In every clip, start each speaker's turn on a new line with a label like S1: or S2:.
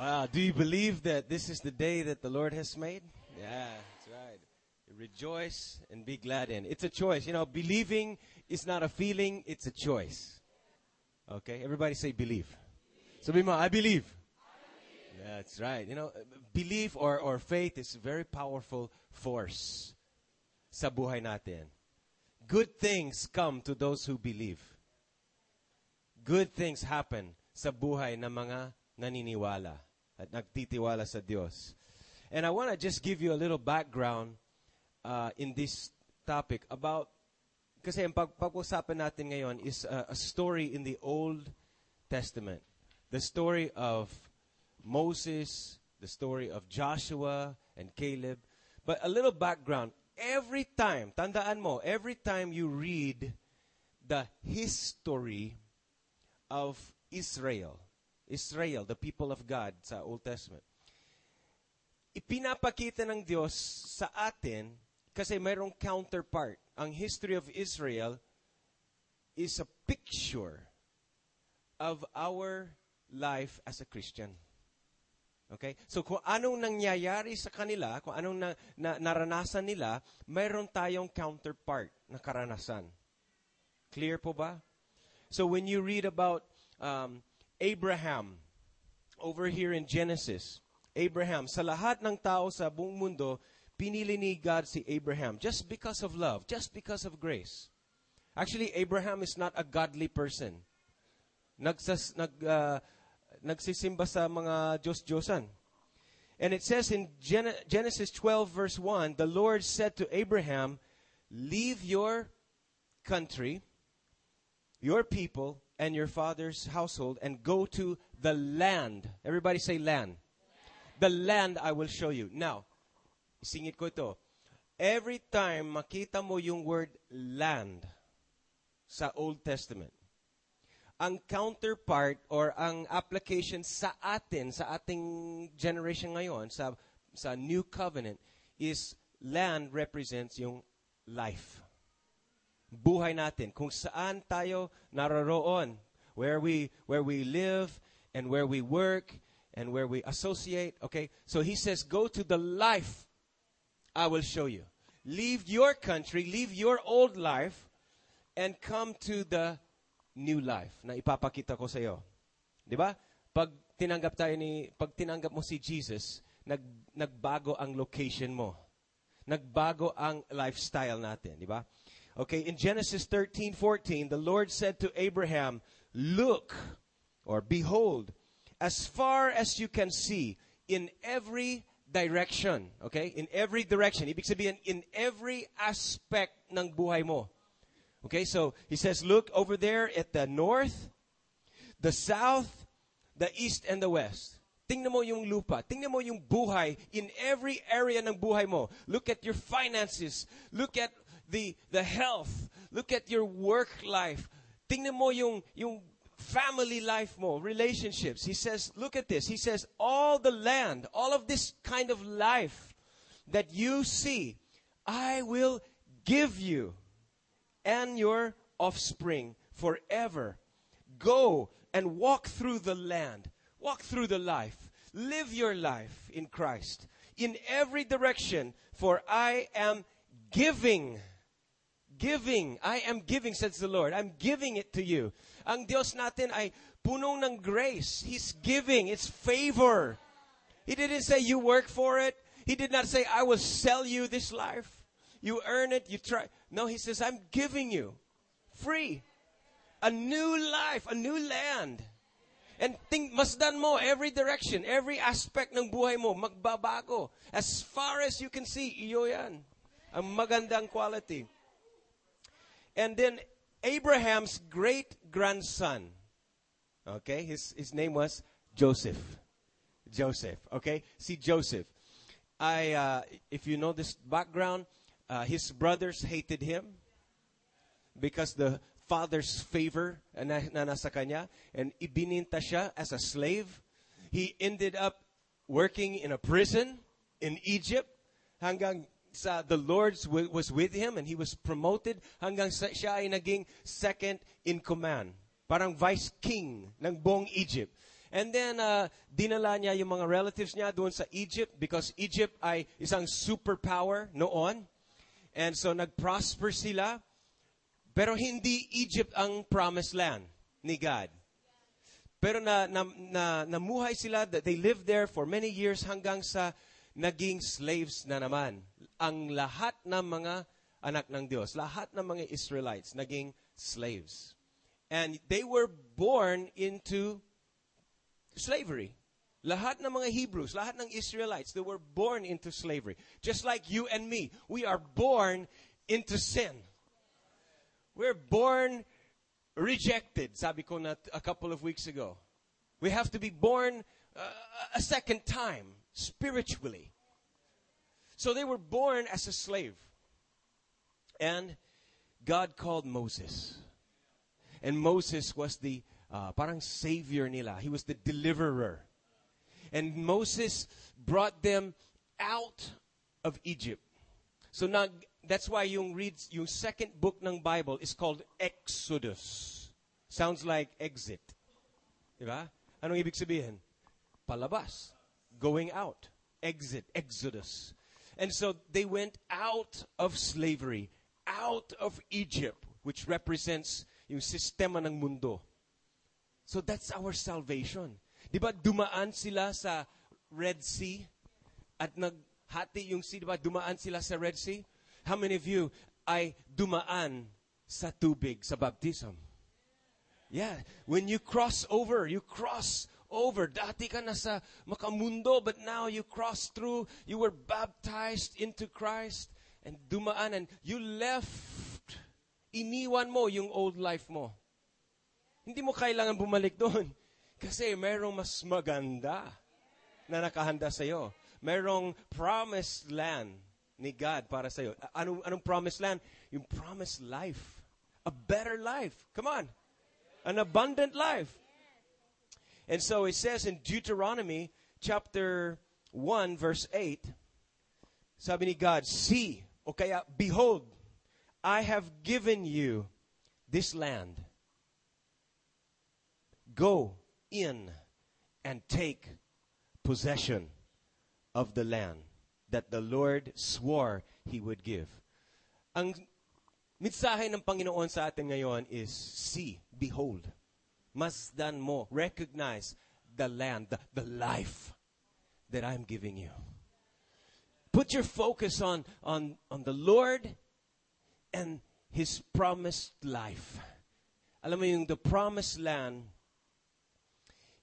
S1: Wow, do you believe that this is the day that the Lord has made? Yeah, that's right. Rejoice and be glad in. It's a choice. You know, believing is not a feeling, it's a choice. Okay, everybody say believe. Sabi mo, I believe. That's right. You know, belief or, or faith is a very powerful force sa buhay natin. Good things come to those who believe. Good things happen sa buhay ng mga naniniwala at nagtitiwala sa Diyos. And I want to just give you a little background uh, in this topic about kasi ang pag- pag-usapan natin ngayon is a, a story in the Old Testament. The story of Moses, the story of Joshua and Caleb. But a little background. Every time, tandaan mo, every time you read the history of Israel, Israel, the people of God sa Old Testament, ipinapakita ng Diyos sa atin kasi mayroong counterpart. Ang history of Israel is a picture of our life as a Christian. Okay? So kung anong nangyayari sa kanila, kung anong na, na, naranasan nila, mayroon tayong counterpart na karanasan. Clear po ba? So when you read about um, Abraham over here in Genesis, Abraham, sa lahat ng tao sa buong mundo, pinili ni God si Abraham just because of love, just because of grace. Actually, Abraham is not a godly person. Nagsas, nag, uh, nagsisimba sa mga Diyos-Diyosan. And it says in Gen- Genesis 12 verse 1, the Lord said to Abraham, leave your country, your people, and your father's household and go to the land. Everybody say land. The land I will show you. Now, isingit ko ito. Every time makita mo yung word land sa Old Testament, ang counterpart or ang application sa atin, sa ating generation ngayon, sa, sa New Covenant, is land represents yung life. Buhay natin. Kung saan tayo naroroon. Where we, where we live and where we work and where we associate. Okay? So he says, go to the life I will show you. Leave your country, leave your old life, and come to the new life na ipapakita ko sa. 'Di ba? Pag tinanggap tayo ni pag tinanggap mo si Jesus, nag nagbago ang location mo. Nagbago ang lifestyle natin, 'di ba? Okay, in Genesis 13:14, the Lord said to Abraham, "Look or behold, as far as you can see, in every direction, okay? In every direction. Ibig sabihin, in every aspect ng buhay mo. Okay, so he says, look over there at the north, the south, the east, and the west. Tingnan mo yung lupa. Tingnan mo yung buhay in every area ng buhay mo. Look at your finances. Look at the, the health. Look at your work life. Tingnan mo yung, yung family life mo, relationships. He says, look at this. He says, all the land, all of this kind of life that you see, I will give you and your offspring forever. Go and walk through the land. Walk through the life. Live your life in Christ in every direction, for I am giving. Giving. I am giving, says the Lord. I'm giving it to you. Ang Diyos natin ay punong ng grace. He's giving. It's favor. He didn't say you work for it. He did not say, I will sell you this life. You earn it, you try. No, he says, I'm giving you free. A new life, a new land. And think, masdan mo, every direction, every aspect ng buhay mo, magbabago. As far as you can see, iyo yan. Ang magandang quality. And then, Abraham's great grandson, okay, his, his name was Joseph. Joseph, okay? See, Joseph. I, uh, if you know this background, uh, his brothers hated him because the father's favor na, na nasa kanya and ibininta siya as a slave. He ended up working in a prison in Egypt hanggang sa the Lord was with him and he was promoted hanggang sa siya ay naging second in command. Parang vice king ng buong Egypt. And then, uh, dinala niya yung mga relatives niya doon sa Egypt because Egypt ay isang superpower noon. And so, nag-prosper sila. Pero hindi Egypt ang promised land ni God. Pero na, na, na, namuhay sila, they lived there for many years hanggang sa naging slaves na naman. Ang lahat ng mga anak ng Diyos, lahat ng mga Israelites naging slaves. And they were born into slavery. Lahat ng mga Hebrews, lahat ng Israelites, they were born into slavery. Just like you and me, we are born into sin. We're born rejected, sabi ko na a couple of weeks ago. We have to be born uh, a second time, spiritually. So they were born as a slave. And God called Moses. And Moses was the uh, parang savior nila. He was the deliverer. And Moses brought them out of Egypt. So now, that's why yung reads yung second book ng Bible is called Exodus. Sounds like exit. Diba? Anong ibig sabihin? Palabas. Going out. Exit. Exodus. And so they went out of slavery, out of Egypt, which represents yung sistema ng mundo. So that's our salvation. Di ba dumaan sila sa Red Sea at naghati yung sea, di ba dumaan sila sa Red Sea? How many of you ay dumaan sa tubig sa baptism? Yeah, when you cross over, you cross over. Dati ka na sa makamundo, but now you cross through. You were baptized into Christ and dumaan and you left. Iniwan mo yung old life mo. Hindi mo kailangan bumalik doon. Kasi merong mas maganda na nakahanda sa iyo. Merong promised land ni God para sa iyo. Anong, anong promised land? Yung promised life. A better life. Come on. An abundant life. And so it says in Deuteronomy chapter 1 verse 8, sabi ni God, See, o kaya, behold, I have given you this land. Go in and take possession of the land that the Lord swore He would give. Ang mensahe ng Panginoon sa atin ngayon is, see, behold. Masdan mo, recognize the land, the, the life that I'm giving you. Put your focus on, on, on the Lord and His promised life. Alam mo yung the promised land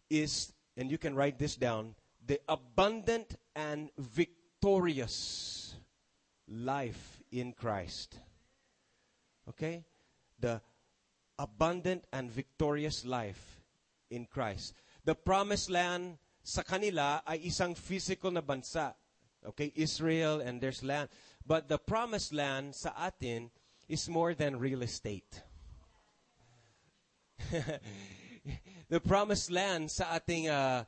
S1: is, and you can write this down, the abundant and victorious life in Christ. Okay? The abundant and victorious life in Christ. The promised land sa kanila ay isang physical na bansa. Okay, Israel and there's land. But the promised land sa atin is more than real estate. the promised land sa ating uh,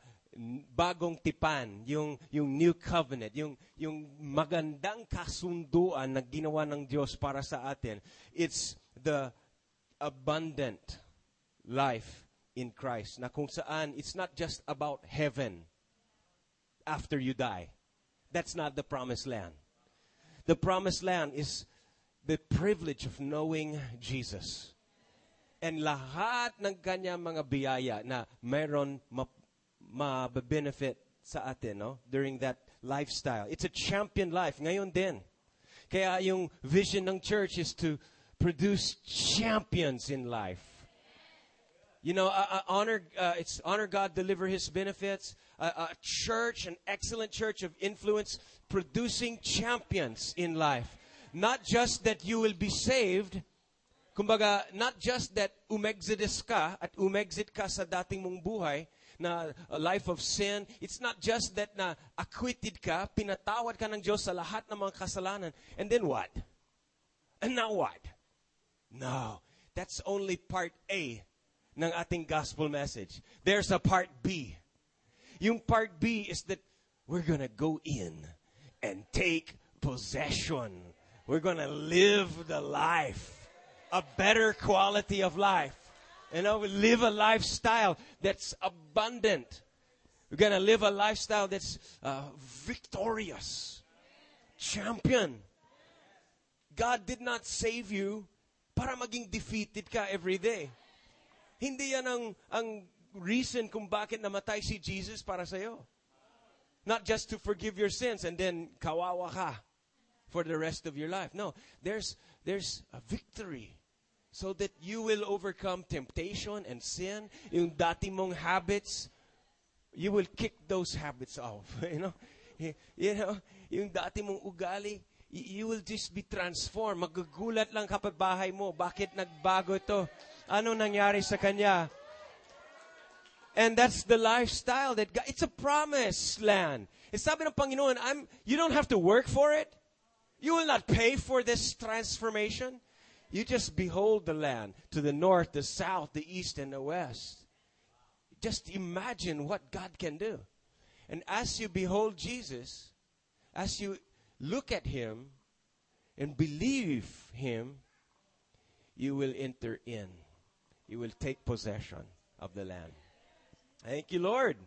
S1: bagong tipan, yung yung new covenant, yung yung magandang kasunduan na ginawa ng Diyos para sa atin. It's the abundant life in Christ. Na kung saan it's not just about heaven after you die. That's not the promised land. The promised land is the privilege of knowing Jesus. And lahat ng kanya mga biyaya na meron ma-benefit sa atin no? during that lifestyle. It's a champion life. Ngayon din. Kaya yung vision ng church is to produce champions in life. You know, uh, uh, honor, uh, it's honor God, deliver His benefits. a church, an excellent church of influence, producing champions in life. Not just that you will be saved, kumbaga, not just that umexodus ka at umexit ka sa dating mong buhay, na a life of sin. It's not just that na acquitted ka, pinatawad ka ng Diyos sa lahat ng mga kasalanan. And then what? And now what? No, that's only part A ng ating gospel message. There's a part B. Yung part B is that we're gonna go in and take possession. We're gonna live the life, a better quality of life. You know, we live a lifestyle that's abundant. We're to live a lifestyle that's uh, victorious, champion. God did not save you para maging defeated ka every day. Hindi yan ang, ang reason kung bakit namatay si Jesus para sa'yo. Not just to forgive your sins and then kawawa ka for the rest of your life. No, there's, there's a victory so that you will overcome temptation and sin. Yung dati mong habits, you will kick those habits off. you know, you know, yung dati mong ugali, you will just be transformed. Magugulat lang kapag bahay mo. Bakit nagbago ito? Ano nangyari sa kanya? And that's the lifestyle that God, it's a promised land. It's sabi ng Panginoon, I'm, you don't have to work for it. You will not pay for this transformation. You just behold the land to the north, the south, the east, and the west. Just imagine what God can do. And as you behold Jesus, as you look at Him and believe Him, you will enter in. You will take possession of the land. Thank you, Lord.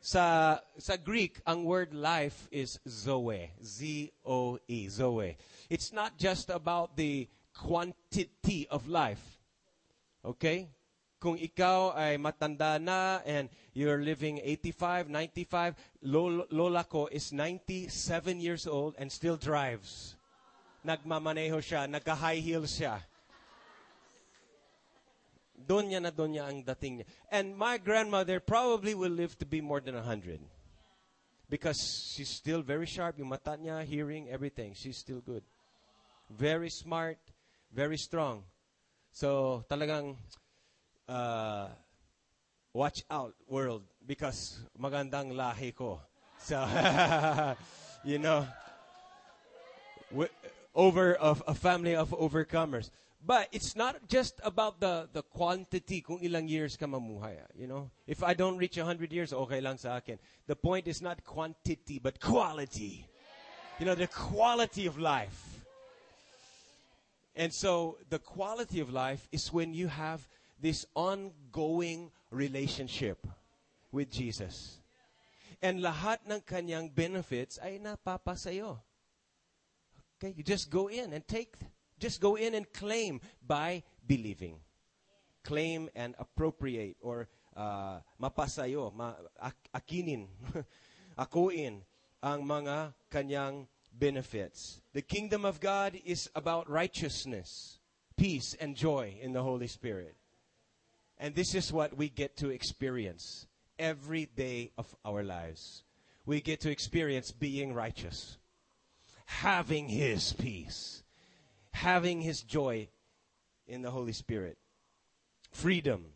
S1: Sa, sa Greek, ang word life is zoe. Z-O-E, zoe. It's not just about the quantity of life. Okay? Kung ikaw ay matanda na and you're living 85, 95, lola ko is 97 years old and still drives. Nagmamaneho siya, nagka-high heels siya. Doon niya na doon niya ang dating niya. And my grandmother probably will live to be more than 100. Because she's still very sharp. Yung mata niya, hearing, everything. She's still good. Very smart, very strong. So, talagang, uh, watch out, world. Because magandang lahi ko. So, you know, over of a family of overcomers. But it's not just about the, the quantity kung ilang years ka mamuhay. Ah, you know, if I don't reach 100 years, okay lang sa akin. The point is not quantity, but quality. You know, the quality of life. And so the quality of life is when you have this ongoing relationship with Jesus. And lahat ng kanyang benefits ay napapasayo. Okay, you just go in and take just go in and claim by believing. Claim and appropriate or uh, mapasayo, ma akinin, akuin ang mga kanyang benefits. The kingdom of God is about righteousness, peace, and joy in the Holy Spirit. And this is what we get to experience every day of our lives. We get to experience being righteous, having His peace, having His joy in the Holy Spirit. Freedom,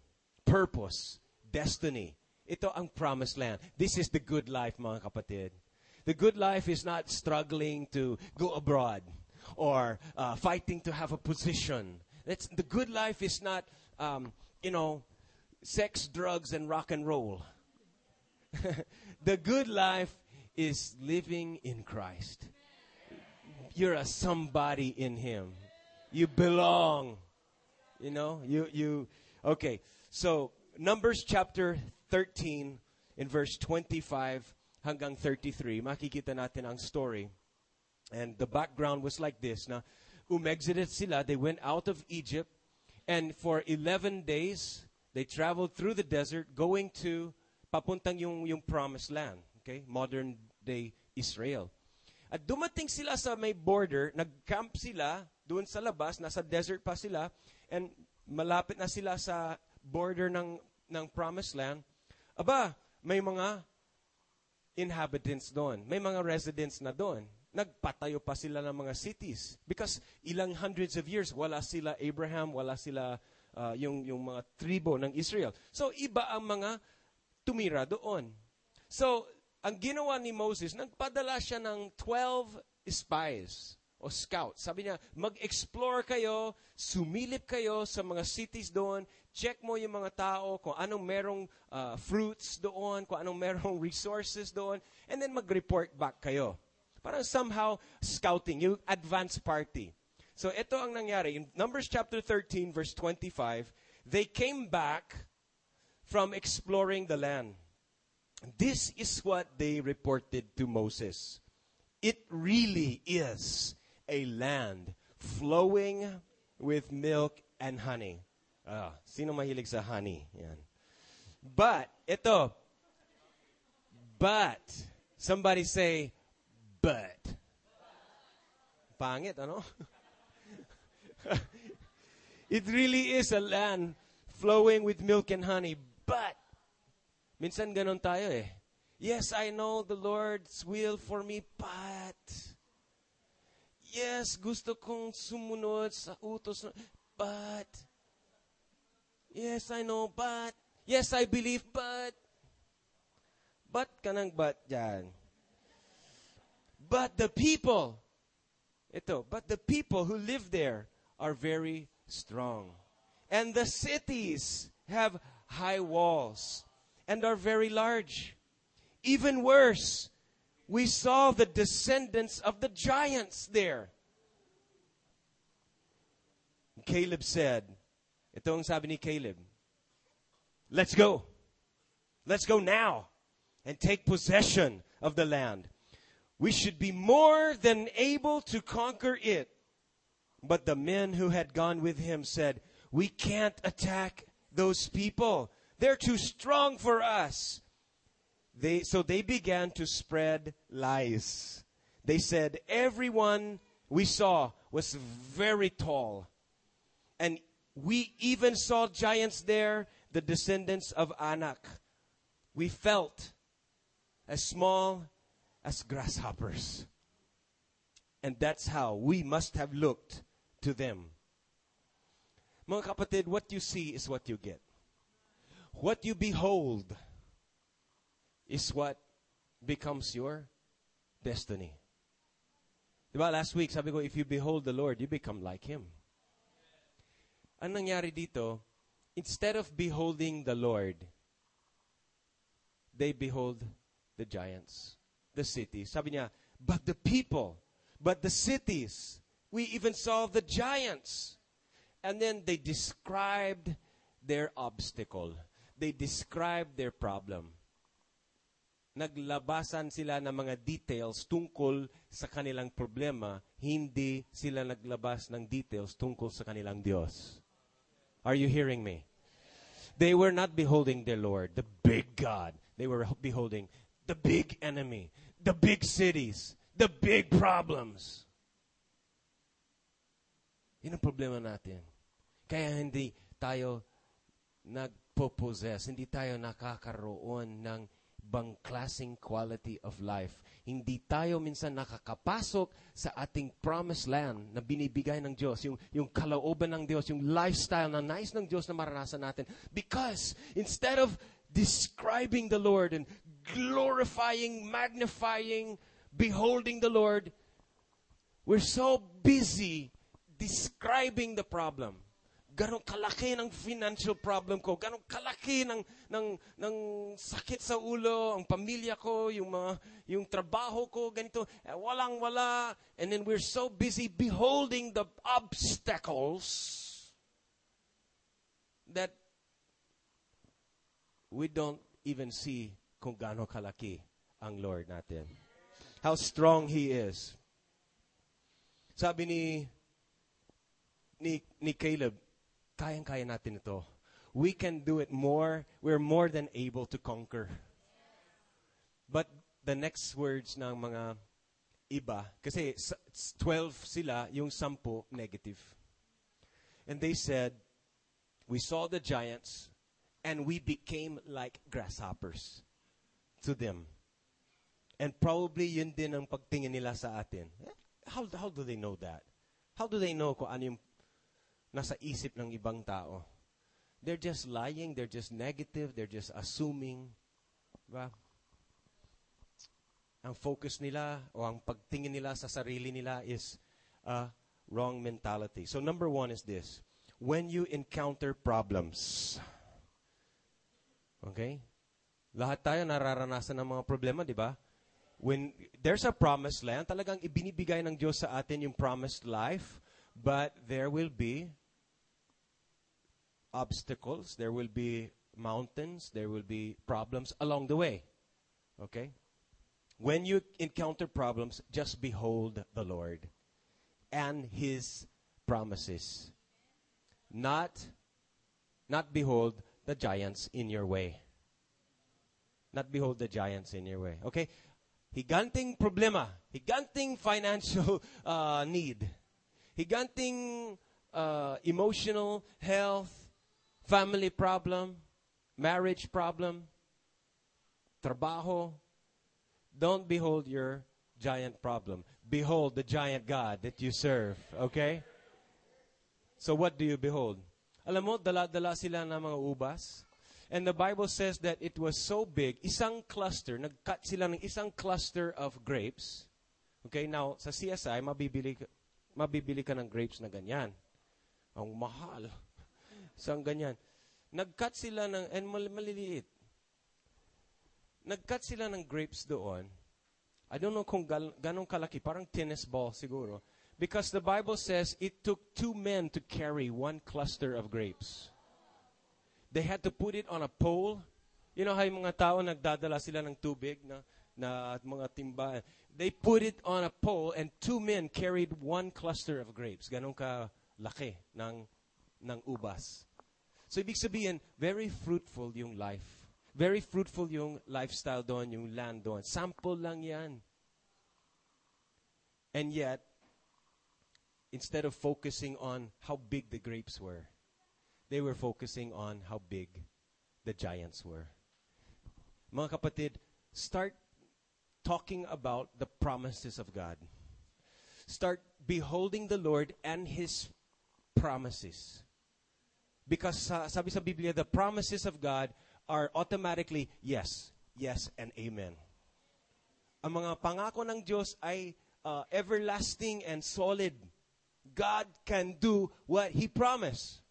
S1: purpose, destiny. Ito ang promised land. This is the good life, mga kapatid. The good life is not struggling to go abroad or uh, fighting to have a position. The good life is not, um, you know, sex, drugs, and rock and roll. the good life is living in Christ you're a somebody in Him. You belong. You know, you, you, okay. So, Numbers chapter 13 in verse 25 hanggang 33, makikita natin ang story. And the background was like this. Na, umexited sila, they went out of Egypt, and for 11 days, they traveled through the desert, going to, papuntang yung, yung promised land. Okay? Modern day Israel. At dumating sila sa may border, nag-camp sila doon sa labas, nasa desert pa sila, and malapit na sila sa border ng, ng promised land. Aba, may mga inhabitants doon. May mga residents na doon. Nagpatayo pa sila ng mga cities. Because ilang hundreds of years, wala sila Abraham, wala sila uh, yung, yung mga tribo ng Israel. So, iba ang mga tumira doon. So, ang ginawa ni Moses, nagpadala siya ng 12 spies o scouts. Sabi niya, mag-explore kayo, sumilip kayo sa mga cities doon, check mo yung mga tao, kung anong merong uh, fruits doon, kung anong merong resources doon, and then mag-report back kayo. Parang somehow scouting, yung advance party. So ito ang nangyari. In Numbers chapter 13, verse 25, they came back from exploring the land. This is what they reported to Moses. It really is a land flowing with milk and honey. Ah, sino mahilig sa honey? Yan. But, ito, but, somebody say, but. Pangit, ano? it really is a land flowing with milk and honey, but, minsan ganon tayo eh. Yes, I know the Lord's will for me, but, yes, gusto kong sumunod sa utos, but, yes, I know, but, yes, I believe, but, but ka ng but dyan. But the people, ito, but the people who live there are very strong. And the cities have high walls and are very large. Even worse, we saw the descendants of the giants there. Caleb said, ito ang sabi ni Caleb, let's go. Let's go now and take possession of the land. We should be more than able to conquer it. But the men who had gone with him said, We can't attack those people. They're too strong for us. They, so they began to spread lies. They said, Everyone we saw was very tall. And we even saw giants there, the descendants of Anak. We felt as small as grasshoppers. And that's how we must have looked to them. Mga kapatid, what you see is what you get. What you behold is what becomes your destiny. Diba last week, sabi ko, if you behold the Lord, you become like Him. Ang nangyari dito, instead of beholding the Lord, they behold the giants, the cities. Sabi niya, but the people, but the cities, we even saw the giants. And then they described their obstacle. They described their problem. Naglabasan sila ng mga details tungkol sa kanilang problema, hindi sila naglabas ng details tungkol sa kanilang Diyos. Are you hearing me? They were not beholding their Lord, the big God. They were beholding the big enemy, the big cities, the big problems. Yun ang problema natin. Kaya hindi tayo nagpo-possess, hindi tayo nakakaroon ng ibang klaseng quality of life. Hindi tayo minsan nakakapasok sa ating promised land na binibigay ng Diyos, yung, yung kalooban ng Diyos, yung lifestyle na nais ng Diyos na maranasan natin. Because instead of describing the Lord and glorifying, magnifying, beholding the Lord, we're so busy describing the problem. Ganong kalaki ng financial problem ko, ganong kalaki ng, ng, ng sakit sa ulo, ang pamilya ko, yung, mga, yung trabaho ko, ganito, eh, walang wala. And then we're so busy beholding the obstacles that we don't even see kung gaano kalaki ang Lord natin. How strong He is. Sabi ni ni, ni Caleb, kayang-kaya natin ito. We can do it more. We're more than able to conquer. But the next words ng mga iba, kasi 12 sila, yung 10 negative. And they said, we saw the giants and we became like grasshoppers to them. And probably yun din ang pagtingin nila sa atin. Eh, how, how do they know that? How do they know kung ano yung nasa isip ng ibang tao. They're just lying, they're just negative, they're just assuming. Diba? Ang focus nila o ang pagtingin nila sa sarili nila is a wrong mentality. So number one is this. When you encounter problems, okay? Lahat tayo nararanasan ng mga problema, di ba? When there's a promised land, talagang ibinibigay ng Diyos sa atin yung promised life, But there will be obstacles, there will be mountains, there will be problems along the way. Okay? When you encounter problems, just behold the Lord and his promises. Not not behold the giants in your way. Not behold the giants in your way. Okay? Higanting problema, higanting financial uh, need, higanting uh, emotional health, family problem, marriage problem, trabajo. Don't behold your giant problem. Behold the giant God that you serve. Okay? So what do you behold? Alam mo, dala-dala sila ng mga ubas. And the Bible says that it was so big, isang cluster, nag-cut sila ng isang cluster of grapes. Okay, now, sa CSI, mabibili, mabibili ka ng grapes na ganyan. Ang mahal. Isang ganyan. Nag-cut sila ng, and mal- maliliit. Nag-cut sila ng grapes doon. I don't know kung gal- ganong kalaki, parang tennis ball siguro. Because the Bible says it took two men to carry one cluster of grapes. They had to put it on a pole. You know how yung mga tao nagdadala sila ng tubig na, na mga timba. They put it on a pole and two men carried one cluster of grapes. Ganon ka laki ng, ng ubas. So ibig sabihin, very fruitful yung life. Very fruitful yung lifestyle doon, yung land doon. Sample lang yan. And yet, instead of focusing on how big the grapes were, they were focusing on how big the giants were. Mga kapatid, start talking about the promises of God. Start beholding the Lord and His promises. Because uh, sabi sa Biblia, the promises of God are automatically yes, yes, and amen. Ang mga pangako ng Diyos ay uh, everlasting and solid. God can do what He promised.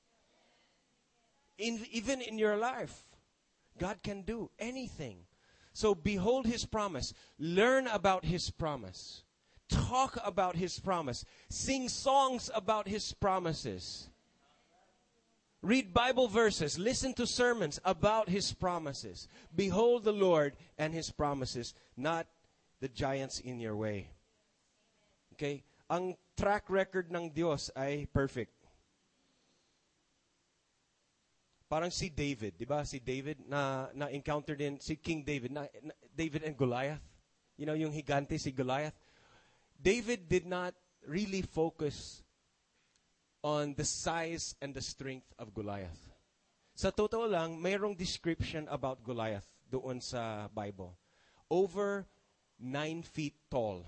S1: In, even in your life, God can do anything. So behold His promise. Learn about His promise. Talk about His promise. Sing songs about His promises. Read Bible verses. Listen to sermons about His promises. Behold the Lord and His promises, not the giants in your way. Okay? Ang track record ng Dios ay perfect. Parang si David, di ba? Si David na na-encounter din, si King David, na, na, David and Goliath. You know, yung higante, si Goliath. David did not really focus on the size and the strength of Goliath. Sa totoo lang, mayroong description about Goliath doon sa Bible. Over nine feet tall.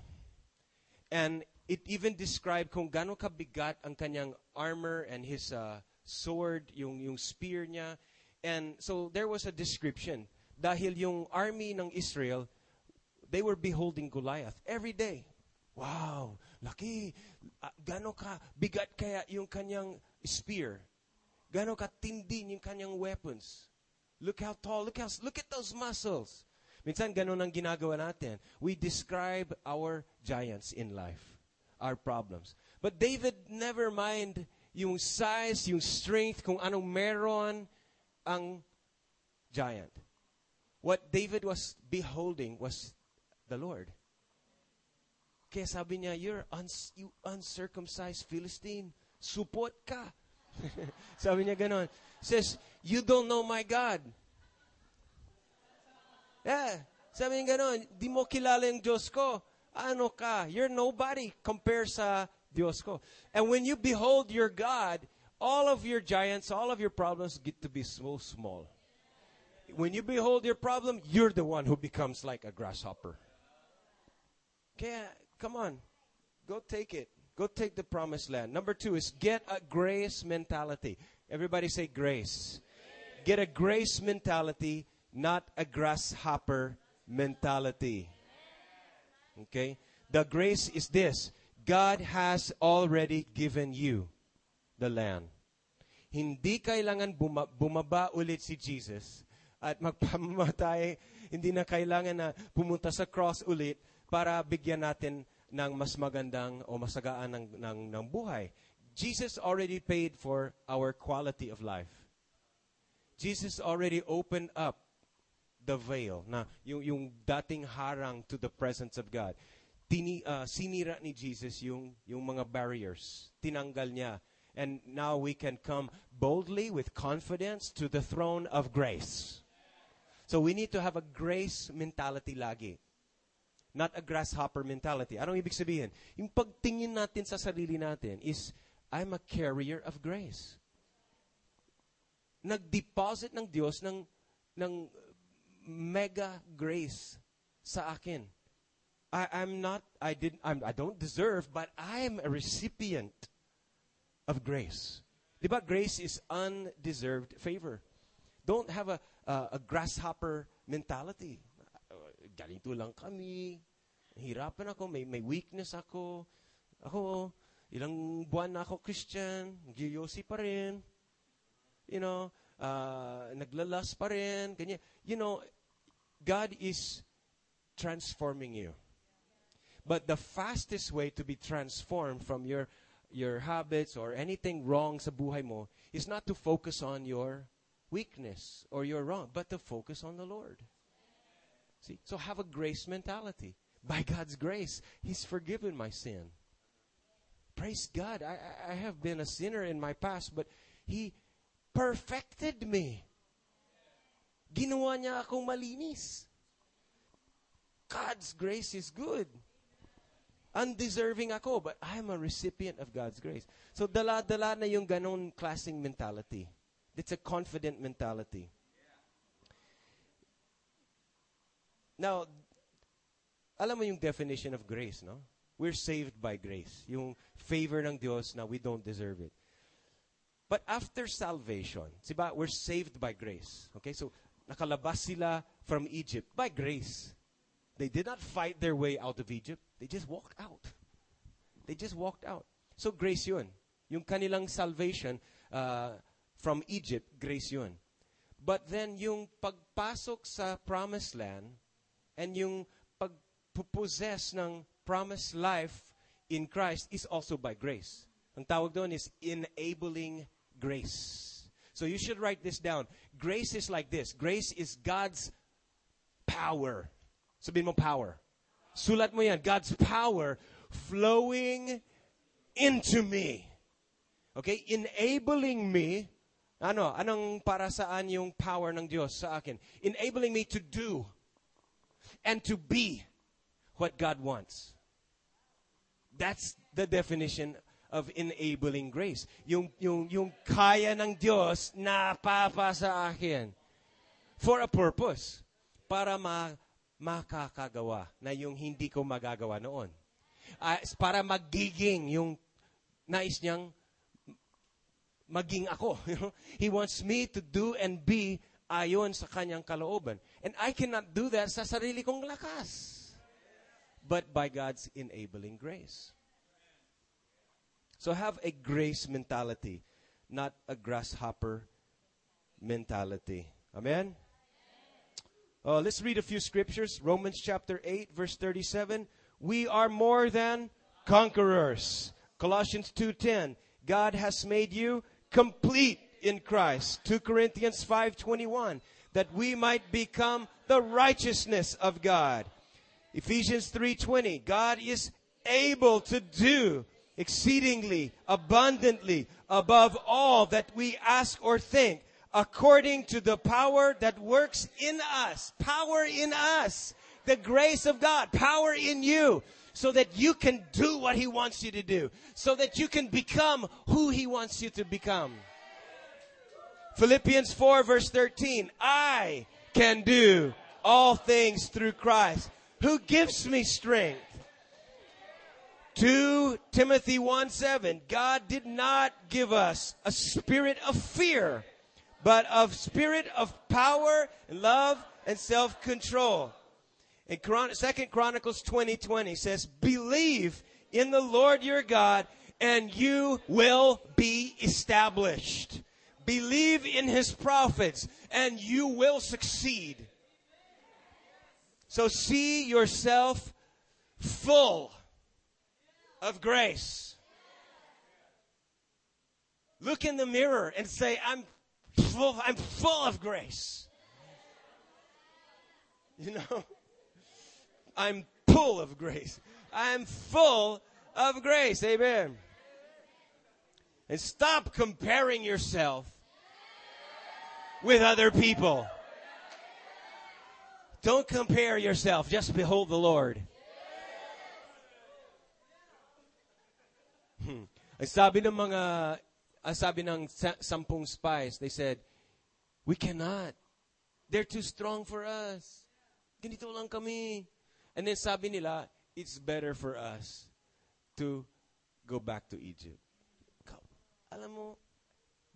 S1: And it even described kung gaano kabigat ang kanyang armor and his uh, sword, yung, yung spear niya. And so there was a description. Dahil yung army ng Israel, they were beholding Goliath every day. Wow, laki. Uh, gano'n ka bigat kaya yung kanyang spear. Gano'n ka tindi yung kanyang weapons. Look how tall, look how, look at those muscles. Minsan gano'n ang ginagawa natin. We describe our giants in life, our problems. But David never mind yung size, yung strength, kung anong meron ang giant. What David was beholding was the Lord. Kaya sabi niya, you're uns- you uncircumcised Philistine. Support ka. sabi niya ganon. Says, you don't know my God. Yeah. Sabi niya ganon, di mo kilala yung Diyos ko. Ano ka? You're nobody compared sa Diyos ko. And when you behold your God, all of your giants, all of your problems get to be so small. When you behold your problem, you're the one who becomes like a grasshopper. Okay, uh, come on. Go take it. Go take the promised land. Number two is get a grace mentality. Everybody say grace. Get a grace mentality, not a grasshopper mentality. Okay? The grace is this God has already given you the land. Hindi kailangan buma- bumaba ulit si Jesus at magpamamatay. Hindi na kailangan na pumunta sa cross ulit para bigyan natin ng mas magandang o masagaan ng, ng, ng buhay. Jesus already paid for our quality of life. Jesus already opened up the veil na yung, yung dating harang to the presence of God. Tini, uh, sinira ni Jesus yung, yung mga barriers. Tinanggal niya. And now we can come boldly with confidence to the throne of grace. So we need to have a grace mentality lagi. Not a grasshopper mentality. Anong ibig sabihin? Yung pagtingin natin sa sarili natin is, I'm a carrier of grace. Nag-deposit ng Diyos ng, ng mega grace sa akin. I, I'm not, I didn't, I'm, I don't deserve, but I'm a recipient of grace. Diba? Grace is undeserved favor. Don't have a, a grasshopper mentality. Ganito lang kami. Hirapan ako. May, may weakness ako. Ako, ilang buwan na ako Christian. Giyosi pa rin. You know, uh, naglalas pa rin. Ganyan. You know, God is transforming you. But the fastest way to be transformed from your your habits or anything wrong sa buhay mo is not to focus on your weakness or your wrong, but to focus on the Lord. See? So have a grace mentality. By God's grace, He's forgiven my sin. Praise God. I, I have been a sinner in my past, but He perfected me. Ginawa niya akong malinis. God's grace is good. Undeserving ako, but I'm a recipient of God's grace. So dala-dala na yung ganon klaseng mentality. It's a confident mentality. Now, alam mo yung definition of grace, no? We're saved by grace. Yung favor ng Diyos na we don't deserve it. But after salvation, siba, we're saved by grace. Okay, so nakalabas sila from Egypt by grace. They did not fight their way out of Egypt. They just walked out. They just walked out. So grace yun. Yung kanilang salvation uh, from Egypt, grace yun. But then yung pagpasok sa promised land and yung pagpossess ng promised life in Christ is also by grace. Ang tawag doon is enabling grace. So you should write this down. Grace is like this. Grace is God's power. Sabihin mo power. Sulat mo yan. God's power flowing into me. Okay? Enabling me. Ano? Anong para saan yung power ng Diyos sa akin? Enabling me to do and to be what God wants. That's the definition of enabling grace. Yung, yung, yung kaya ng Diyos na papa sa akin. For a purpose. Para ma, makakagawa na yung hindi ko magagawa noon. Uh, para magiging yung nais niyang maging ako. He wants me to do and be ayon sa kanyang kalooban. And I cannot do that sa sarili kong lakas. But by God's enabling grace. So have a grace mentality, not a grasshopper mentality. Amen? Uh, let's read a few scriptures. Romans chapter 8, verse 37. We are more than conquerors. Colossians 2.10. God has made you complete in Christ. 2 Corinthians 5.21. That we might become the righteousness of God. Ephesians 3.20. God is able to do exceedingly abundantly above all that we ask or think according to the power that works in us. Power in us. The grace of God. Power in you. So that you can do what He wants you to do. So that you can become who He wants you to become. Philippians 4 verse 13. I can do all things through Christ who gives me strength. 2 Timothy 1 7. God did not give us a spirit of fear, but of spirit of power, and love, and self-control. In Second Chronicles 20 20 says, believe in the Lord your God and you will be established. Believe in his prophets and you will succeed. So see yourself full of grace. Look in the mirror and say, I'm full, I'm full of grace. You know? I'm full of grace. I'm full of grace. Amen. And stop comparing yourself with other people. Don't compare yourself. Just behold the Lord. Hmm. Ang sabi ng mga, ang sabi ng sampung spies, they said, we cannot. They're too strong for us. Ganito lang kami. And then sabi nila, it's better for us to go back to Egypt. Alam mo,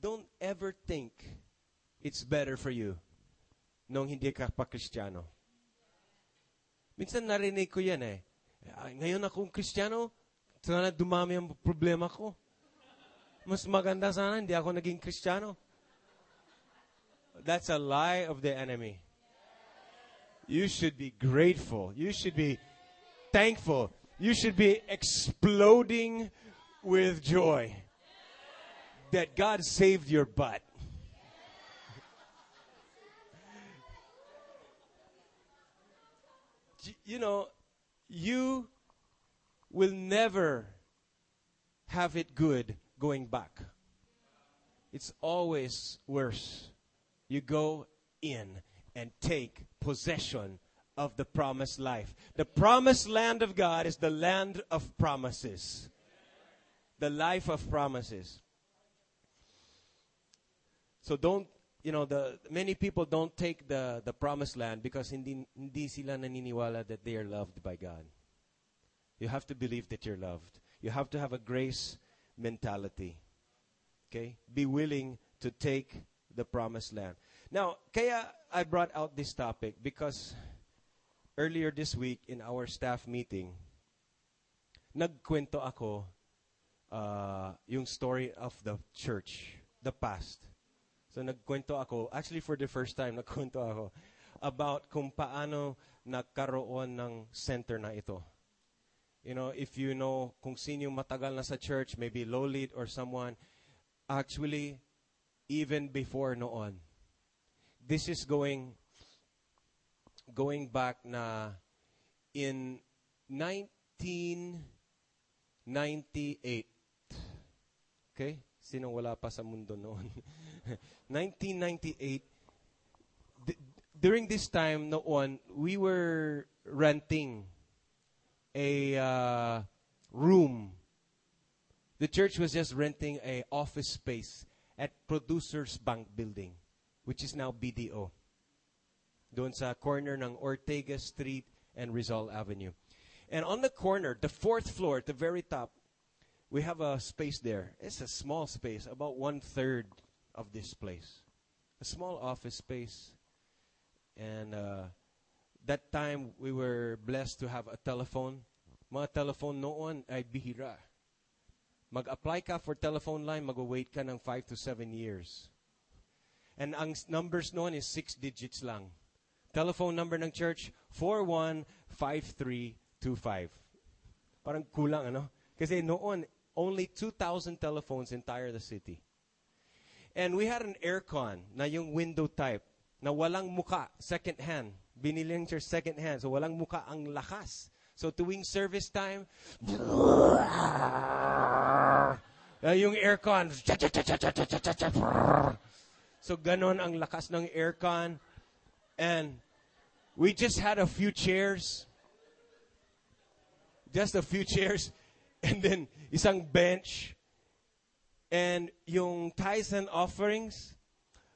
S1: don't ever think it's better for you nung hindi ka pa kristyano. Minsan narinig ko yan eh. Ngayon akong kristyano, sana dumami ang problema ko. Mas maganda sana hindi ako naging kristyano. That's a lie of the enemy. You should be grateful. You should be thankful. You should be exploding with joy that God saved your butt. you know, you will never have it good going back. It's always worse. You go in and take possession of the promised life. The promised land of God is the land of promises. The life of promises. So don't you know, the many people don't take the, the promised land because hindi, hindi sila naniniwala that they are loved by God. You have to believe that you're loved. You have to have a grace mentality. Okay? Be willing to take the promised land. Now, kaya I brought out this topic because earlier this week in our staff meeting, nagkwento ako uh, yung story of the church, the past. So nagkwento ako, actually for the first time, nagkwento ako about kung paano nagkaroon ng center na ito. You know, if you know kung sino matagal na sa church, maybe low lead or someone, actually, even before noon, this is going going back na in 1998. Okay? Sino wala pa sa mundo noon? 1998, th- during this time noon, we were renting a uh, room. The church was just renting a office space at Producers Bank Building, which is now BDO. Doon sa corner ng Ortega Street and Rizal Avenue. And on the corner, the fourth floor at the very top, we have a space there. It's a small space, about one third of this place. A small office space. And uh, that time we were blessed to have a telephone. Mga telephone noon ay bihira. Mag-apply ka for telephone line, mag-wait ka ng 5 to 7 years. And ang numbers noon is 6 digits lang. Telephone number ng church, 415325. Parang kulang, ano? Kasi noon, only 2,000 telephones entire the city. And we had an aircon na yung window type na walang muka, second hand. Binili ng church second hand. So walang muka ang lakas. So tuwing service time, uh, yung aircon. So ganon ang lakas ng aircon. And we just had a few chairs. Just a few chairs. And then isang bench. And yung tithes and offerings,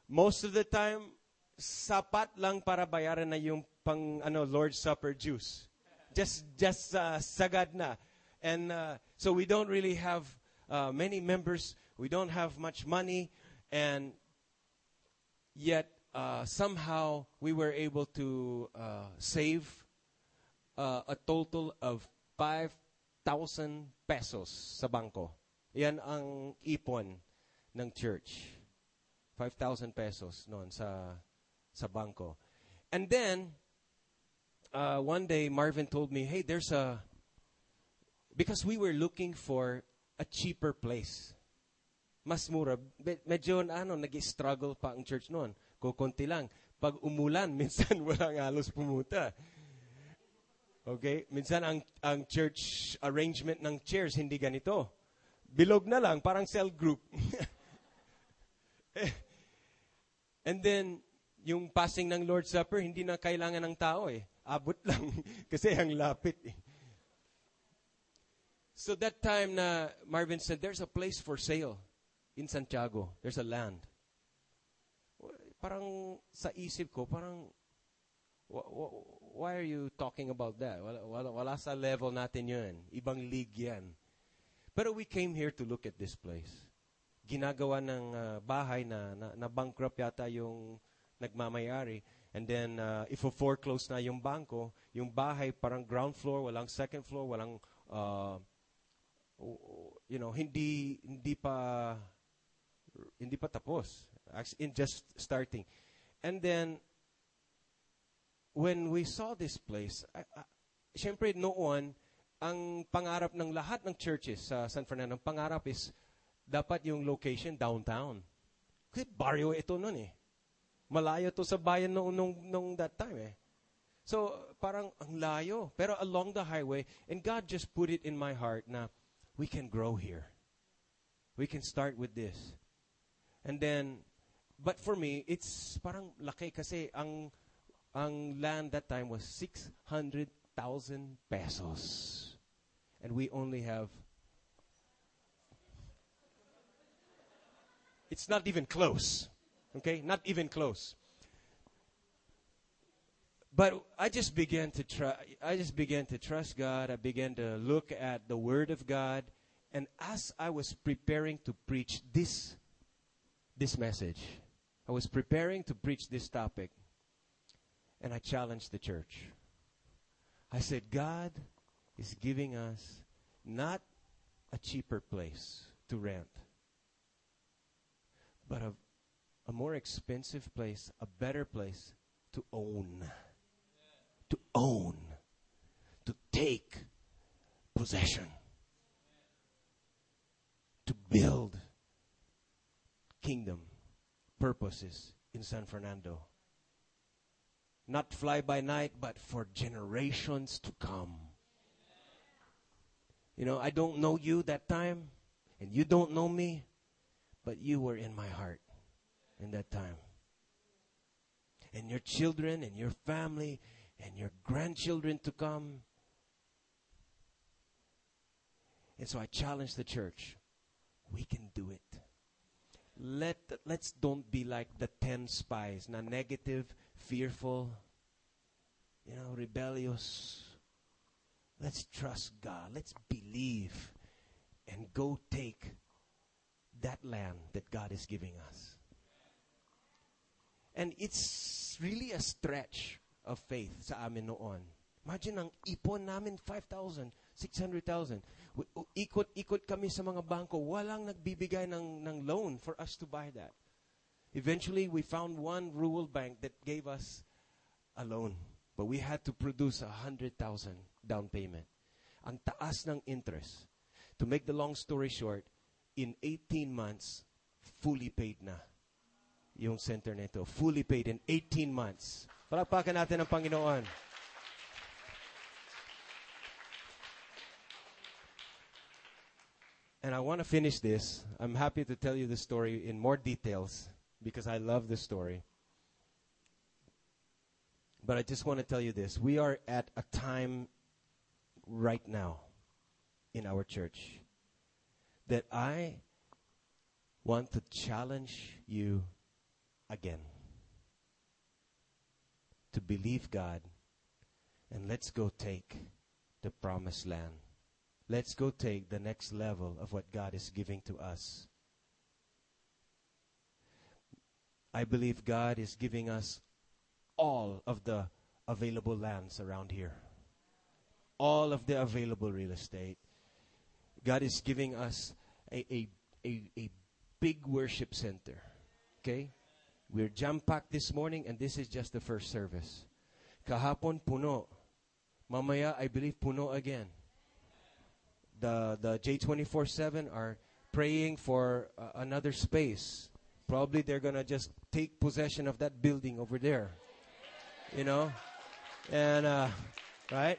S1: most of the time, sapat lang para bayaran na yung pang ano Lord's Supper juice. Just just uh, sagad na. And uh, so we don't really have uh, many members. We don't have much money, and yet uh, somehow we were able to uh, save uh, a total of five thousand pesos sa bangko. Yan ang ipon ng church. 5,000 pesos noon sa sa bangko. And then uh, one day Marvin told me, "Hey, there's a because we were looking for a cheaper place. mas mura. Medyo ano, nag-struggle pa ang church noon. Kukunti lang. Pag umulan, minsan walang halos pumunta. Okay? Minsan ang, ang church arrangement ng chairs hindi ganito. Bilog na lang, parang cell group. And then, yung passing ng Lord's Supper, hindi na kailangan ng tao eh. Abot lang. Kasi ang lapit eh. So that time na Marvin said, there's a place for sale in Santiago. There's a land. Parang sa isip ko, parang, why are you talking about that? Wala, wala, wala sa level natin yun. Ibang league yan. Pero we came here to look at this place. Ginagawa ng uh, bahay na, na, na bankrupt yata yung nagmamayari. And then, uh, if foreclose na yung bangko, yung bahay parang ground floor, walang second floor, walang, uh, you know, hindi, hindi pa, hindi pa tapos. In just starting. And then, when we saw this place, I, I, syempre noon, ang pangarap ng lahat ng churches sa San Fernando, ang pangarap is dapat yung location downtown. Kasi barrio ito noon eh. Malayo to sa bayan noong nung, nung that time eh. So, parang ang layo. Pero along the highway, and God just put it in my heart na we can grow here. We can start with this. And then, but for me, it's parang laki kasi ang ang land that time was 600,000 pesos and we only have. It's not even close. Okay? Not even close. But I just began to try I just began to trust God. I began to look at the word of God and as I was preparing to preach this this message, I was preparing to preach this topic and I challenged the church. I said, God, is giving us not a cheaper place to rent, but a, a more expensive place, a better place to own. To own. To take possession. To build kingdom purposes in San Fernando. Not fly by night, but for generations to come. You know, I don't know you that time, and you don't know me, but you were in my heart in that time. And your children and your family and your grandchildren to come. And so I challenge the church. We can do it. Let let's don't be like the ten spies, na negative, fearful, you know, rebellious. Let's trust God. Let's believe and go take that land that God is giving us. And it's really a stretch of faith sa amin noon. Imagine ang ipon namin, 5,000, 600,000. Ikot-ikot kami sa mga bangko. Walang nagbibigay ng, ng loan for us to buy that. Eventually, we found one rural bank that gave us a loan. But we had to produce a 100,000 down payment. Ang taas ng interest. To make the long story short, in 18 months, fully paid na yung center nito. Fully paid in 18 months. Palakpakan natin ang Panginoon. And I want to finish this. I'm happy to tell you the story in more details because I love the story. But I just want to tell you this. We are at a time right now in our church that I want to challenge you again to believe God and let's go take the promised land. Let's go take the next level of what God is giving to us. I believe God is giving us all of the available lands around here all of the available real estate. God is giving us a, a, a, a big worship center. Okay? We're jam packed this morning, and this is just the first service. Kahapon, puno. Mamaya, I believe, puno again. The, the J24 7 are praying for uh, another space. Probably they're going to just take possession of that building over there. You know? And, uh, right?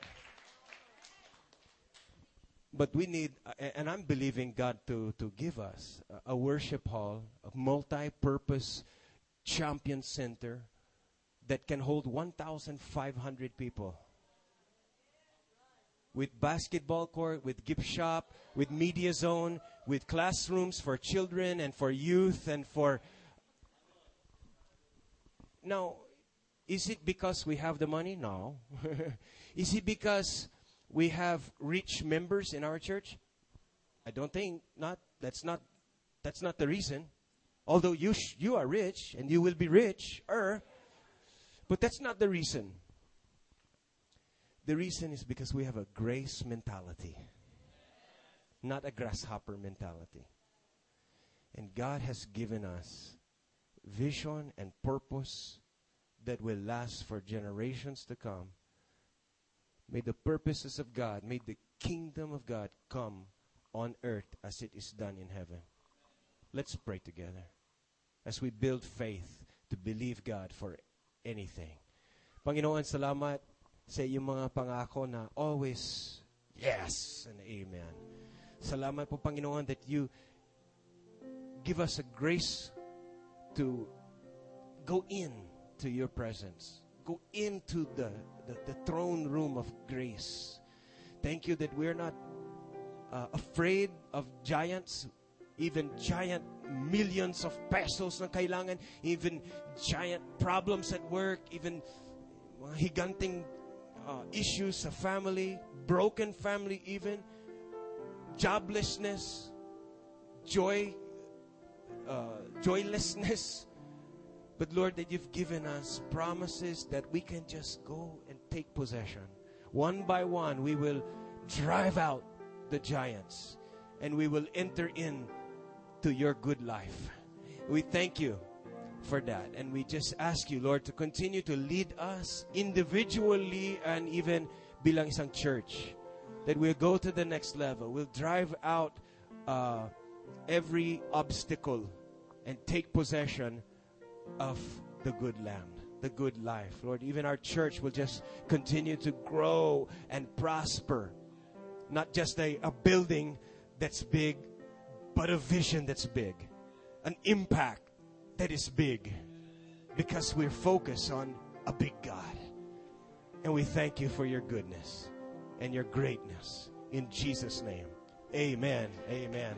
S1: But we need, and I'm believing God to, to give us a, a worship hall, a multi purpose champion center that can hold 1,500 people. With basketball court, with gift shop, with media zone, with classrooms for children and for youth and for. Now, is it because we have the money? No. is it because we have rich members in our church? I don't think not. That's not. That's not the reason. Although you sh- you are rich and you will be rich, er, but that's not the reason. The reason is because we have a grace mentality, not a grasshopper mentality. And God has given us vision and purpose that will last for generations to come. May the purposes of God, may the kingdom of God come on earth as it is done in heaven. Let's pray together as we build faith to believe God for anything. Panginoon, salamat sa iyong mga pangako na always yes and amen. Salamat po, Panginoon, that you give us a grace to go in to your presence. Go into the, the, the throne room of grace. Thank you that we're not uh, afraid of giants, even giant millions of pesos na kailangan, even giant problems at work, even mga higanting uh, issues sa family, broken family even, joblessness, joy, uh, joylessness. But Lord, that you've given us promises that we can just go and take possession. One by one, we will drive out the giants. And we will enter in to your good life. We thank you for that. And we just ask you, Lord, to continue to lead us individually and even bilang isang church. That we'll go to the next level. We'll drive out uh, every obstacle and take possession of the good land, the good life. Lord, even our church will just continue to grow and prosper. Not just a, a building that's big, but a vision that's big, an impact that is big, because we're focused on a big God. And we thank you for your goodness and your greatness. In Jesus' name, amen. Amen.